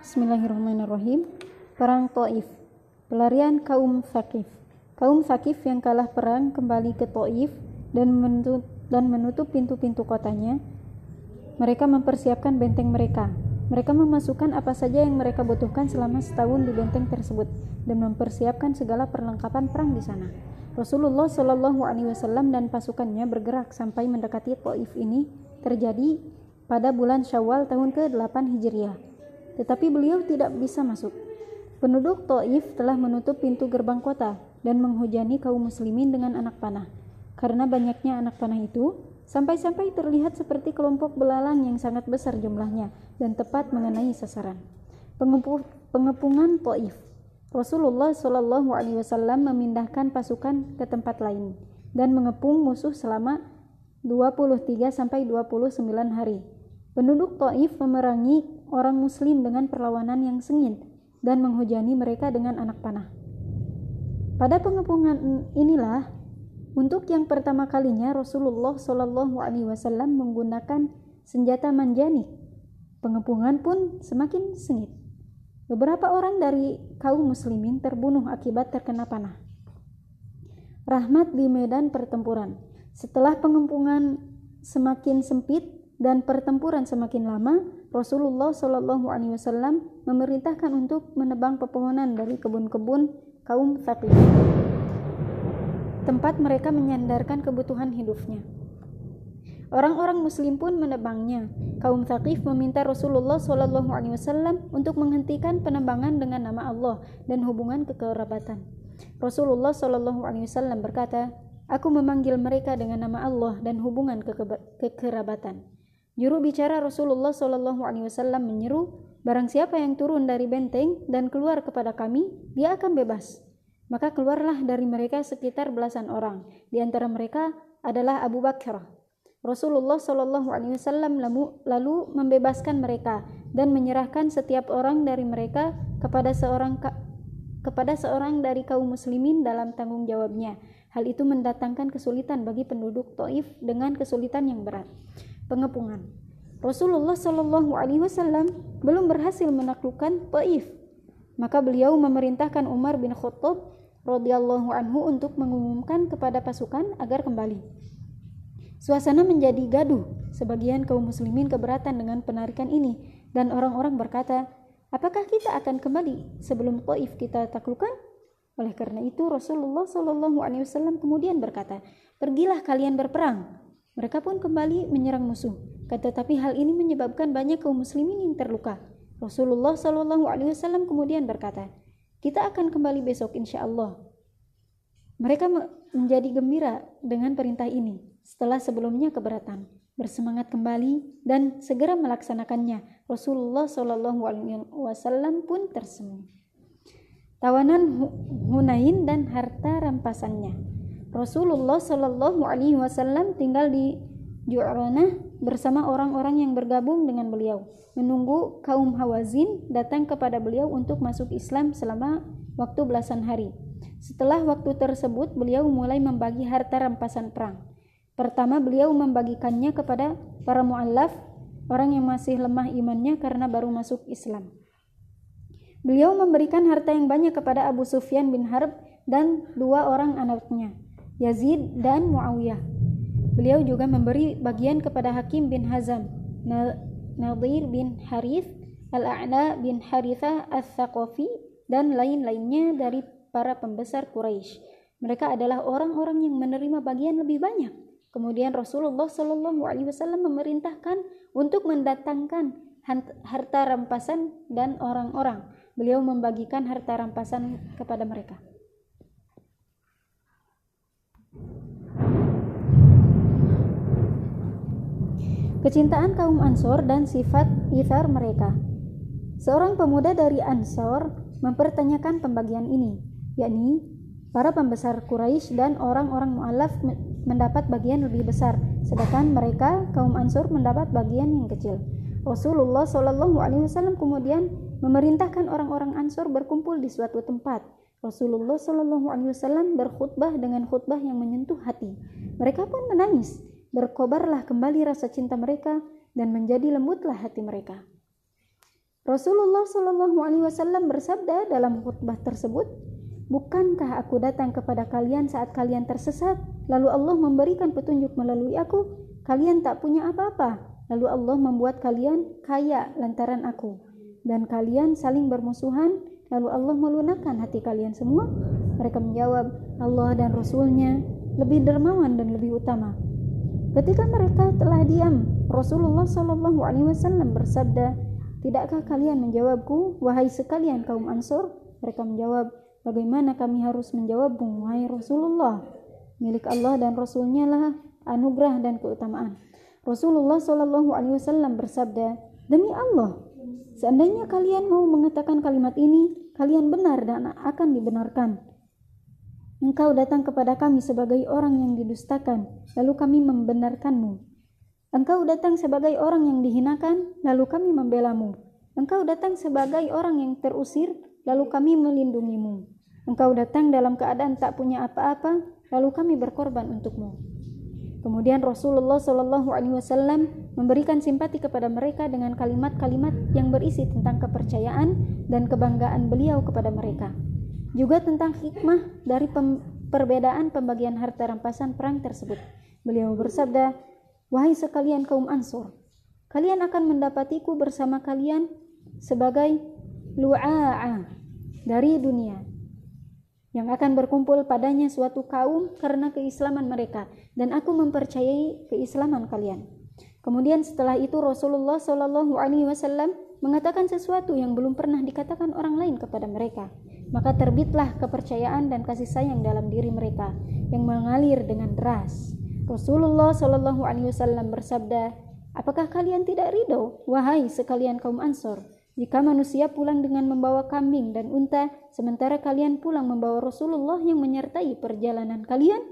Bismillahirrahmanirrahim. Perang Taif. Pelarian kaum Thaqif. Kaum Thaqif yang kalah perang kembali ke Taif dan menutup, dan menutup pintu-pintu kotanya. Mereka mempersiapkan benteng mereka. Mereka memasukkan apa saja yang mereka butuhkan selama setahun di benteng tersebut dan mempersiapkan segala perlengkapan perang di sana. Rasulullah Shallallahu Alaihi Wasallam dan pasukannya bergerak sampai mendekati Taif ini terjadi pada bulan Syawal tahun ke-8 Hijriah tetapi beliau tidak bisa masuk. Penduduk Taif telah menutup pintu gerbang kota dan menghujani kaum muslimin dengan anak panah. Karena banyaknya anak panah itu, sampai-sampai terlihat seperti kelompok belalang yang sangat besar jumlahnya dan tepat mengenai sasaran. pengepungan Taif. Rasulullah Shallallahu Alaihi Wasallam memindahkan pasukan ke tempat lain dan mengepung musuh selama 23 sampai 29 hari. Penduduk Taif memerangi orang muslim dengan perlawanan yang sengit dan menghujani mereka dengan anak panah. Pada pengepungan inilah untuk yang pertama kalinya Rasulullah wasallam menggunakan senjata manjani. Pengepungan pun semakin sengit. Beberapa orang dari kaum muslimin terbunuh akibat terkena panah. Rahmat di medan pertempuran. Setelah pengepungan semakin sempit dan pertempuran semakin lama, Rasulullah Shallallahu Alaihi Wasallam memerintahkan untuk menebang pepohonan dari kebun-kebun kaum Thaqif, tempat mereka menyandarkan kebutuhan hidupnya. Orang-orang Muslim pun menebangnya. Kaum Thaqif meminta Rasulullah Wasallam untuk menghentikan penebangan dengan nama Allah dan hubungan kekerabatan. Rasulullah Wasallam berkata, Aku memanggil mereka dengan nama Allah dan hubungan kekerabatan. Juru bicara Rasulullah Wasallam menyeru, barang siapa yang turun dari benteng dan keluar kepada kami, dia akan bebas. Maka keluarlah dari mereka sekitar belasan orang. Di antara mereka adalah Abu Bakar. Rasulullah Wasallam lalu membebaskan mereka dan menyerahkan setiap orang dari mereka kepada seorang kepada seorang dari kaum muslimin dalam tanggung jawabnya. Hal itu mendatangkan kesulitan bagi penduduk Taif dengan kesulitan yang berat pengepungan. Rasulullah Shallallahu Alaihi Wasallam belum berhasil menaklukkan Taif, maka beliau memerintahkan Umar bin Khattab radhiyallahu anhu untuk mengumumkan kepada pasukan agar kembali. Suasana menjadi gaduh. Sebagian kaum muslimin keberatan dengan penarikan ini dan orang-orang berkata, "Apakah kita akan kembali sebelum Taif kita taklukkan?" Oleh karena itu Rasulullah Shallallahu alaihi wasallam kemudian berkata, "Pergilah kalian berperang mereka pun kembali menyerang musuh. Tetapi hal ini menyebabkan banyak kaum muslimin yang terluka. Rasulullah Wasallam kemudian berkata, kita akan kembali besok insya Allah. Mereka menjadi gembira dengan perintah ini setelah sebelumnya keberatan, bersemangat kembali dan segera melaksanakannya. Rasulullah Wasallam pun tersenyum. Tawanan Hunain dan harta rampasannya. Rasulullah Shallallahu Alaihi Wasallam tinggal di Ju'ranah bersama orang-orang yang bergabung dengan beliau, menunggu kaum Hawazin datang kepada beliau untuk masuk Islam selama waktu belasan hari. Setelah waktu tersebut, beliau mulai membagi harta rampasan perang. Pertama, beliau membagikannya kepada para mu'allaf, orang yang masih lemah imannya karena baru masuk Islam. Beliau memberikan harta yang banyak kepada Abu Sufyan bin Harb dan dua orang anaknya, Yazid dan Muawiyah. Beliau juga memberi bagian kepada Hakim bin Hazam, Nadir bin Harith, Al-A'la bin Harithah Al-Thaqafi, dan lain-lainnya dari para pembesar Quraisy. Mereka adalah orang-orang yang menerima bagian lebih banyak. Kemudian Rasulullah Shallallahu Alaihi Wasallam memerintahkan untuk mendatangkan harta rampasan dan orang-orang. Beliau membagikan harta rampasan kepada mereka. Kecintaan kaum Ansor dan sifat ithar mereka. Seorang pemuda dari Ansor mempertanyakan pembagian ini, yakni para pembesar Quraisy dan orang-orang mu'alaf mendapat bagian lebih besar, sedangkan mereka kaum Ansor mendapat bagian yang kecil. Rasulullah Shallallahu Alaihi Wasallam kemudian memerintahkan orang-orang Ansor berkumpul di suatu tempat. Rasulullah Shallallahu Alaihi Wasallam berkhutbah dengan khutbah yang menyentuh hati. Mereka pun menangis berkobarlah kembali rasa cinta mereka dan menjadi lembutlah hati mereka. Rasulullah Shallallahu Alaihi Wasallam bersabda dalam khutbah tersebut, Bukankah aku datang kepada kalian saat kalian tersesat, lalu Allah memberikan petunjuk melalui aku? Kalian tak punya apa-apa, lalu Allah membuat kalian kaya lantaran aku. Dan kalian saling bermusuhan, lalu Allah melunakkan hati kalian semua? Mereka menjawab, Allah dan Rasulnya lebih dermawan dan lebih utama. Ketika mereka telah diam, Rasulullah Shallallahu Alaihi Wasallam bersabda, Tidakkah kalian menjawabku, wahai sekalian kaum Ansor? Mereka menjawab, Bagaimana kami harus menjawabmu, wahai Rasulullah? Milik Allah dan Rasulnya lah anugerah dan keutamaan. Rasulullah Shallallahu Alaihi Wasallam bersabda, demi Allah, seandainya kalian mau mengatakan kalimat ini, kalian benar dan akan dibenarkan. Engkau datang kepada kami sebagai orang yang didustakan, lalu kami membenarkanmu. Engkau datang sebagai orang yang dihinakan, lalu kami membelamu. Engkau datang sebagai orang yang terusir, lalu kami melindungimu. Engkau datang dalam keadaan tak punya apa-apa, lalu kami berkorban untukmu. Kemudian Rasulullah Shallallahu Alaihi Wasallam memberikan simpati kepada mereka dengan kalimat-kalimat yang berisi tentang kepercayaan dan kebanggaan beliau kepada mereka. Juga tentang hikmah dari pem perbedaan pembagian harta rampasan perang tersebut. Beliau bersabda, Wahai sekalian kaum Ansor, kalian akan mendapatiku bersama kalian sebagai lu'a'a dari dunia yang akan berkumpul padanya suatu kaum karena keislaman mereka dan aku mempercayai keislaman kalian. Kemudian setelah itu Rasulullah Wasallam mengatakan sesuatu yang belum pernah dikatakan orang lain kepada mereka. Maka terbitlah kepercayaan dan kasih sayang dalam diri mereka yang mengalir dengan deras. Rasulullah Shallallahu Alaihi Wasallam bersabda, Apakah kalian tidak ridho, wahai sekalian kaum Ansor? Jika manusia pulang dengan membawa kambing dan unta, sementara kalian pulang membawa Rasulullah yang menyertai perjalanan kalian,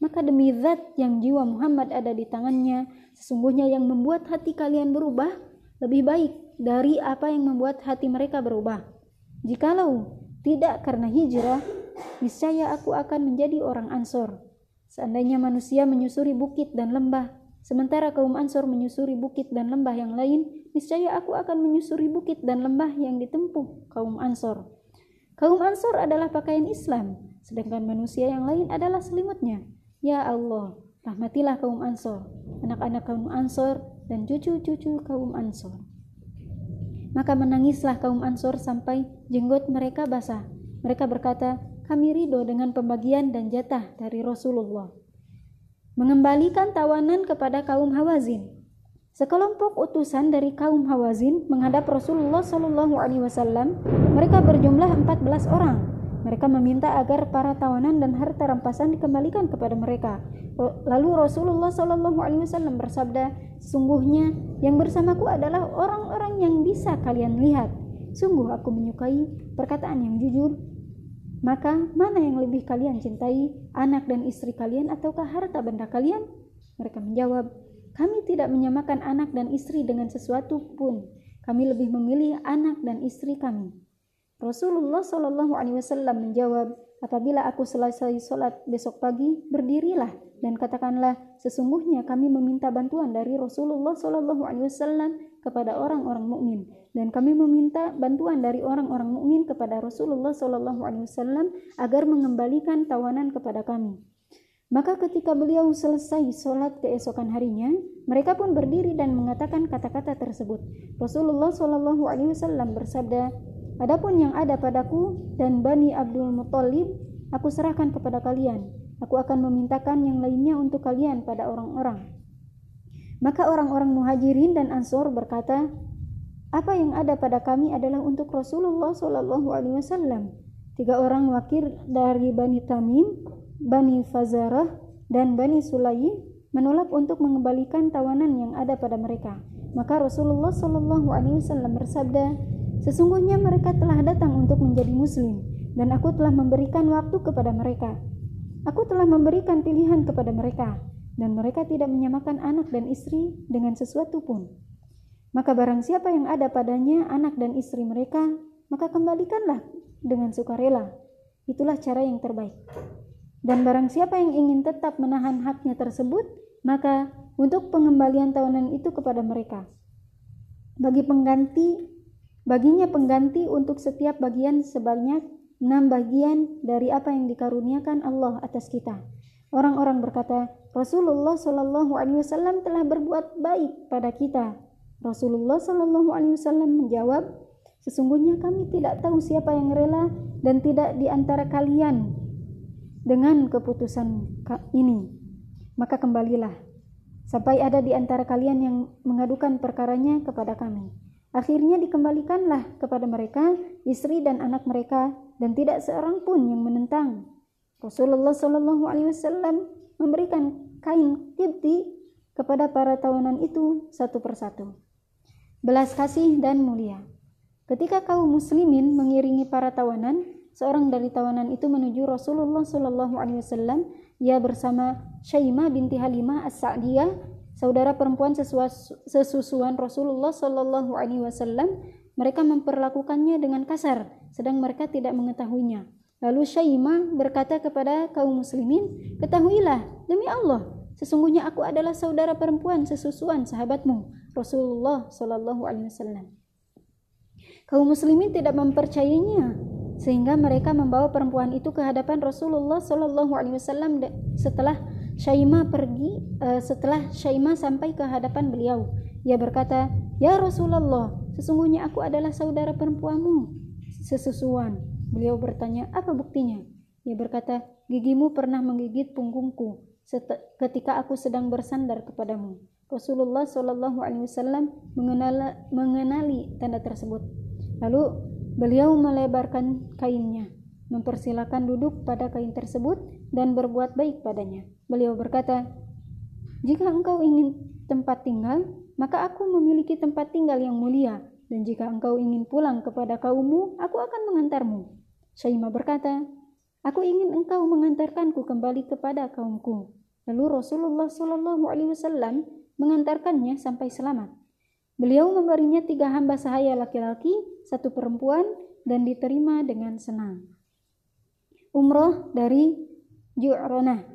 maka demi zat yang jiwa Muhammad ada di tangannya, sesungguhnya yang membuat hati kalian berubah lebih baik dari apa yang membuat hati mereka berubah. Jikalau tidak karena hijrah, niscaya aku akan menjadi orang Ansor. Seandainya manusia menyusuri bukit dan lembah, sementara kaum Ansor menyusuri bukit dan lembah yang lain, niscaya aku akan menyusuri bukit dan lembah yang ditempuh kaum Ansor. Kaum Ansor adalah pakaian Islam, sedangkan manusia yang lain adalah selimutnya. Ya Allah, rahmatilah kaum Ansor, anak-anak kaum Ansor, dan cucu-cucu kaum Ansor. Maka menangislah kaum Ansor sampai jenggot mereka basah. Mereka berkata, kami ridho dengan pembagian dan jatah dari Rasulullah. Mengembalikan tawanan kepada kaum Hawazin. Sekelompok utusan dari kaum Hawazin menghadap Rasulullah Shallallahu Alaihi Wasallam. Mereka berjumlah 14 orang. Mereka meminta agar para tawanan dan harta rampasan dikembalikan kepada mereka. Lalu Rasulullah Shallallahu Alaihi Wasallam bersabda, sesungguhnya yang bersamaku adalah orang-orang yang bisa kalian lihat. Sungguh aku menyukai perkataan yang jujur. Maka mana yang lebih kalian cintai, anak dan istri kalian ataukah harta benda kalian? Mereka menjawab, kami tidak menyamakan anak dan istri dengan sesuatu pun. Kami lebih memilih anak dan istri kami. Rasulullah Shallallahu Alaihi Wasallam menjawab, apabila aku selesai sholat besok pagi, berdirilah dan katakanlah, sesungguhnya kami meminta bantuan dari Rasulullah Wasallam kepada orang-orang mukmin dan kami meminta bantuan dari orang-orang mukmin kepada Rasulullah Wasallam agar mengembalikan tawanan kepada kami. Maka ketika beliau selesai sholat keesokan harinya, mereka pun berdiri dan mengatakan kata-kata tersebut. Rasulullah Wasallam bersabda, Adapun yang ada padaku dan Bani Abdul Muttalib, aku serahkan kepada kalian. Aku akan memintakan yang lainnya untuk kalian pada orang-orang. Maka orang-orang muhajirin dan ansor berkata, apa yang ada pada kami adalah untuk Rasulullah Wasallam. Tiga orang wakil dari Bani Tamim Bani Fazarah dan Bani Sulayi menolak untuk mengembalikan tawanan yang ada pada mereka. Maka Rasulullah Wasallam bersabda, sesungguhnya mereka telah datang untuk menjadi Muslim dan aku telah memberikan waktu kepada mereka. Aku telah memberikan pilihan kepada mereka dan mereka tidak menyamakan anak dan istri dengan sesuatu pun. Maka barang siapa yang ada padanya anak dan istri mereka, maka kembalikanlah dengan sukarela. Itulah cara yang terbaik. Dan barang siapa yang ingin tetap menahan haknya tersebut, maka untuk pengembalian tahunan itu kepada mereka. Bagi pengganti Baginya pengganti untuk setiap bagian sebanyak enam bagian dari apa yang dikaruniakan Allah atas kita. Orang-orang berkata, Rasulullah Shallallahu Alaihi Wasallam telah berbuat baik pada kita. Rasulullah Shallallahu Alaihi Wasallam menjawab, sesungguhnya kami tidak tahu siapa yang rela dan tidak di antara kalian dengan keputusan ini. Maka kembalilah sampai ada di antara kalian yang mengadukan perkaranya kepada kami. Akhirnya dikembalikanlah kepada mereka istri dan anak mereka dan tidak seorang pun yang menentang. Rasulullah Shallallahu Alaihi Wasallam memberikan kain kibti kepada para tawanan itu satu persatu. Belas kasih dan mulia. Ketika kaum muslimin mengiringi para tawanan, seorang dari tawanan itu menuju Rasulullah Shallallahu Alaihi Wasallam. Ia bersama Syaimah binti Halimah as-Sa'diyah saudara perempuan sesusuan Rasulullah Shallallahu Alaihi Wasallam, mereka memperlakukannya dengan kasar, sedang mereka tidak mengetahuinya. Lalu Syaimah berkata kepada kaum muslimin, ketahuilah demi Allah, sesungguhnya aku adalah saudara perempuan sesusuan sahabatmu Rasulullah Shallallahu Alaihi Wasallam. Kaum muslimin tidak mempercayainya, sehingga mereka membawa perempuan itu ke hadapan Rasulullah Shallallahu Alaihi Wasallam setelah Syaimah pergi uh, setelah Syaimah sampai ke hadapan beliau. Ia berkata, "Ya Rasulullah, sesungguhnya aku adalah saudara perempuanmu sesusuan." Beliau bertanya, "Apa buktinya?" Ia berkata, "Gigimu pernah menggigit punggungku ketika aku sedang bersandar kepadamu." Rasulullah Shallallahu Alaihi Wasallam mengenali tanda tersebut. Lalu beliau melebarkan kainnya mempersilakan duduk pada kain tersebut dan berbuat baik padanya. Beliau berkata, "Jika engkau ingin tempat tinggal, maka aku memiliki tempat tinggal yang mulia, dan jika engkau ingin pulang kepada kaummu, aku akan mengantarmu." Syaimah berkata, "Aku ingin engkau mengantarkanku kembali kepada kaumku." Lalu Rasulullah Shallallahu Alaihi Wasallam mengantarkannya sampai selamat. Beliau memberinya tiga hamba sahaya laki-laki, satu perempuan, dan diterima dengan senang umroh dari Ju'ronah.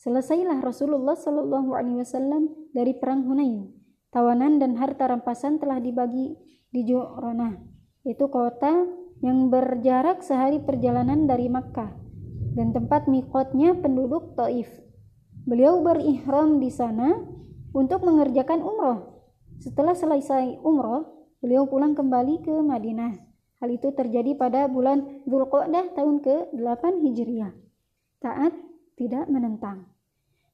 Selesailah Rasulullah Wasallam dari perang Hunain. Tawanan dan harta rampasan telah dibagi di Ju'ronah. Itu kota yang berjarak sehari perjalanan dari Makkah dan tempat mikotnya penduduk Taif. Beliau berihram di sana untuk mengerjakan umroh. Setelah selesai umroh, beliau pulang kembali ke Madinah. Hal itu terjadi pada bulan Dzulqa'dah tahun ke-8 Hijriah. Taat tidak menentang.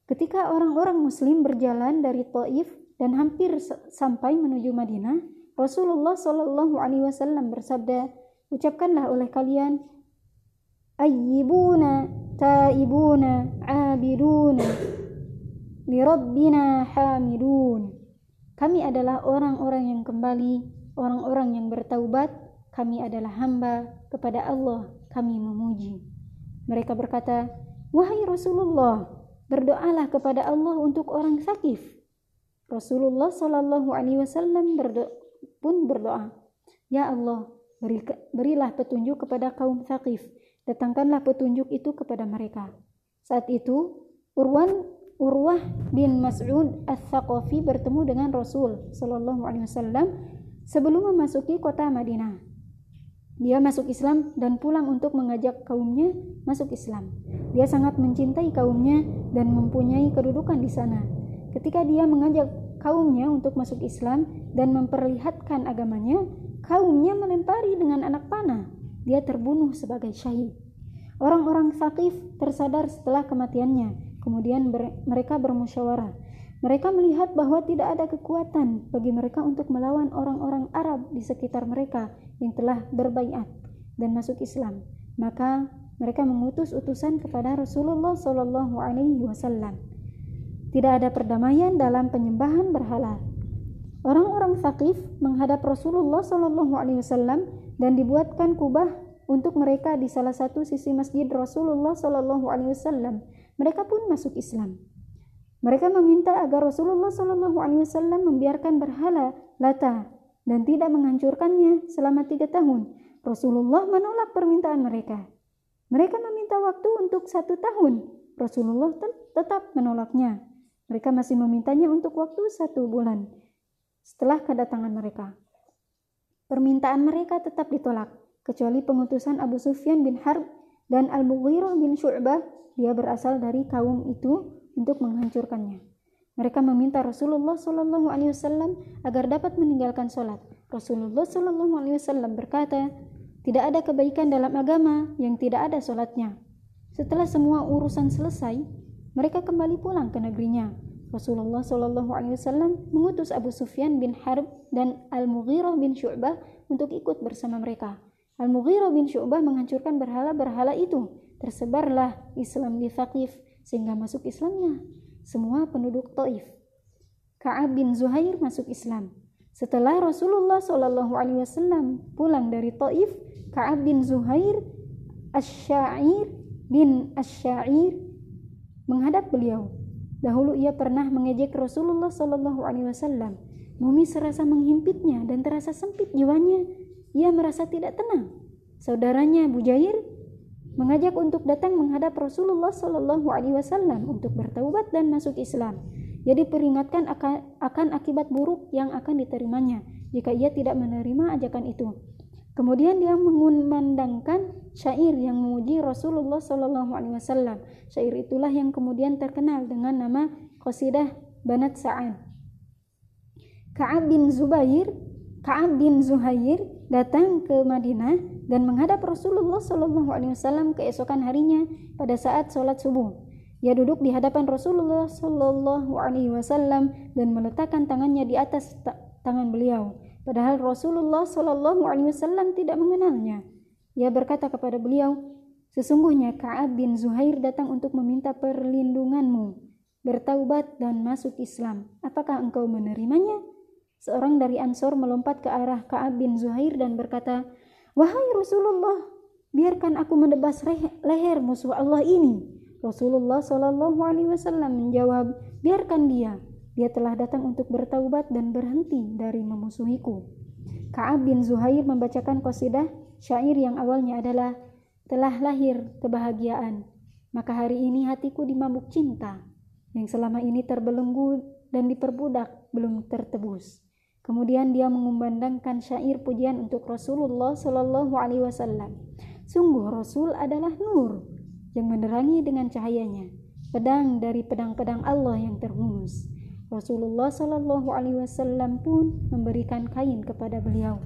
Ketika orang-orang muslim berjalan dari Taif dan hampir sampai menuju Madinah, Rasulullah Shallallahu alaihi wasallam bersabda, "Ucapkanlah oleh kalian ayyibuna taibuna abiduna li rabbina hamidun." Kami adalah orang-orang yang kembali, orang-orang yang bertaubat kami adalah hamba kepada Allah kami memuji. Mereka berkata, Wahai Rasulullah, berdoalah kepada Allah untuk orang sakif. Rasulullah Shallallahu Alaihi Wasallam pun berdoa, Ya Allah, beri, berilah petunjuk kepada kaum sakif. Datangkanlah petunjuk itu kepada mereka. Saat itu, Urwan Urwah bin Mas'ud Al-Thaqafi bertemu dengan Rasul Shallallahu Alaihi Wasallam sebelum memasuki kota Madinah. Dia masuk Islam dan pulang untuk mengajak kaumnya masuk Islam. Dia sangat mencintai kaumnya dan mempunyai kedudukan di sana. Ketika dia mengajak kaumnya untuk masuk Islam dan memperlihatkan agamanya, kaumnya melempari dengan anak panah. Dia terbunuh sebagai syahid. Orang-orang Sakif tersadar setelah kematiannya. Kemudian ber mereka bermusyawarah. Mereka melihat bahwa tidak ada kekuatan bagi mereka untuk melawan orang-orang Arab di sekitar mereka yang telah berbaiat dan masuk Islam. Maka mereka mengutus utusan kepada Rasulullah Wasallam. Tidak ada perdamaian dalam penyembahan berhala. Orang-orang Fakif menghadap Rasulullah Wasallam dan dibuatkan kubah untuk mereka di salah satu sisi masjid Rasulullah Wasallam. Mereka pun masuk Islam. Mereka meminta agar Rasulullah Wasallam membiarkan berhala Lata dan tidak menghancurkannya selama tiga tahun. Rasulullah menolak permintaan mereka. Mereka meminta waktu untuk satu tahun. Rasulullah tetap menolaknya. Mereka masih memintanya untuk waktu satu bulan setelah kedatangan mereka. Permintaan mereka tetap ditolak, kecuali pengutusan Abu Sufyan bin Harb dan Al-Mughirah bin Syu'bah, dia berasal dari kaum itu untuk menghancurkannya. Mereka meminta Rasulullah Wasallam agar dapat meninggalkan sholat. Rasulullah Wasallam berkata, tidak ada kebaikan dalam agama yang tidak ada sholatnya. Setelah semua urusan selesai, mereka kembali pulang ke negerinya. Rasulullah Wasallam mengutus Abu Sufyan bin Harb dan Al Mughirah bin Syu'bah untuk ikut bersama mereka. Al Mughirah bin Syu'bah menghancurkan berhala-berhala itu. Tersebarlah Islam di Thaqif sehingga masuk Islamnya semua penduduk Taif. Ka'ab bin Zuhair masuk Islam. Setelah Rasulullah Shallallahu Alaihi Wasallam pulang dari Taif, Ka'ab bin Zuhair Asy-Sya'ir bin Asyair menghadap beliau. Dahulu ia pernah mengejek Rasulullah Shallallahu Alaihi Wasallam. Bumi serasa menghimpitnya dan terasa sempit jiwanya. Ia merasa tidak tenang. Saudaranya Bujair mengajak untuk datang menghadap Rasulullah Shallallahu Alaihi Wasallam untuk bertaubat dan masuk Islam. Jadi peringatkan akan, akan akibat buruk yang akan diterimanya jika ia tidak menerima ajakan itu. Kemudian dia mengumandangkan syair yang memuji Rasulullah Shallallahu Alaihi Wasallam. Syair itulah yang kemudian terkenal dengan nama Qasidah Banat Sa'ad. Ka'ab bin Zubair, Ka'ab bin Zuhair datang ke Madinah dan menghadap Rasulullah Shallallahu Alaihi Wasallam keesokan harinya pada saat sholat subuh. Ia duduk di hadapan Rasulullah Shallallahu Alaihi Wasallam dan meletakkan tangannya di atas tangan beliau. Padahal Rasulullah Shallallahu Alaihi Wasallam tidak mengenalnya. Ia berkata kepada beliau, sesungguhnya Kaab bin Zuhair datang untuk meminta perlindunganmu, bertaubat dan masuk Islam. Apakah engkau menerimanya? Seorang dari Ansor melompat ke arah Kaab bin Zuhair dan berkata, Wahai Rasulullah, biarkan aku mendebas leher musuh Allah ini. Rasulullah Shallallahu Alaihi Wasallam menjawab, biarkan dia. Dia telah datang untuk bertaubat dan berhenti dari memusuhiku. Ka'ab bin Zuhair membacakan qasidah syair yang awalnya adalah telah lahir kebahagiaan, maka hari ini hatiku dimabuk cinta yang selama ini terbelenggu dan diperbudak belum tertebus. Kemudian dia mengumandangkan syair pujian untuk Rasulullah Shallallahu Alaihi Wasallam. Sungguh Rasul adalah nur yang menerangi dengan cahayanya, pedang dari pedang-pedang Allah yang terhunus. Rasulullah Shallallahu Alaihi Wasallam pun memberikan kain kepada beliau.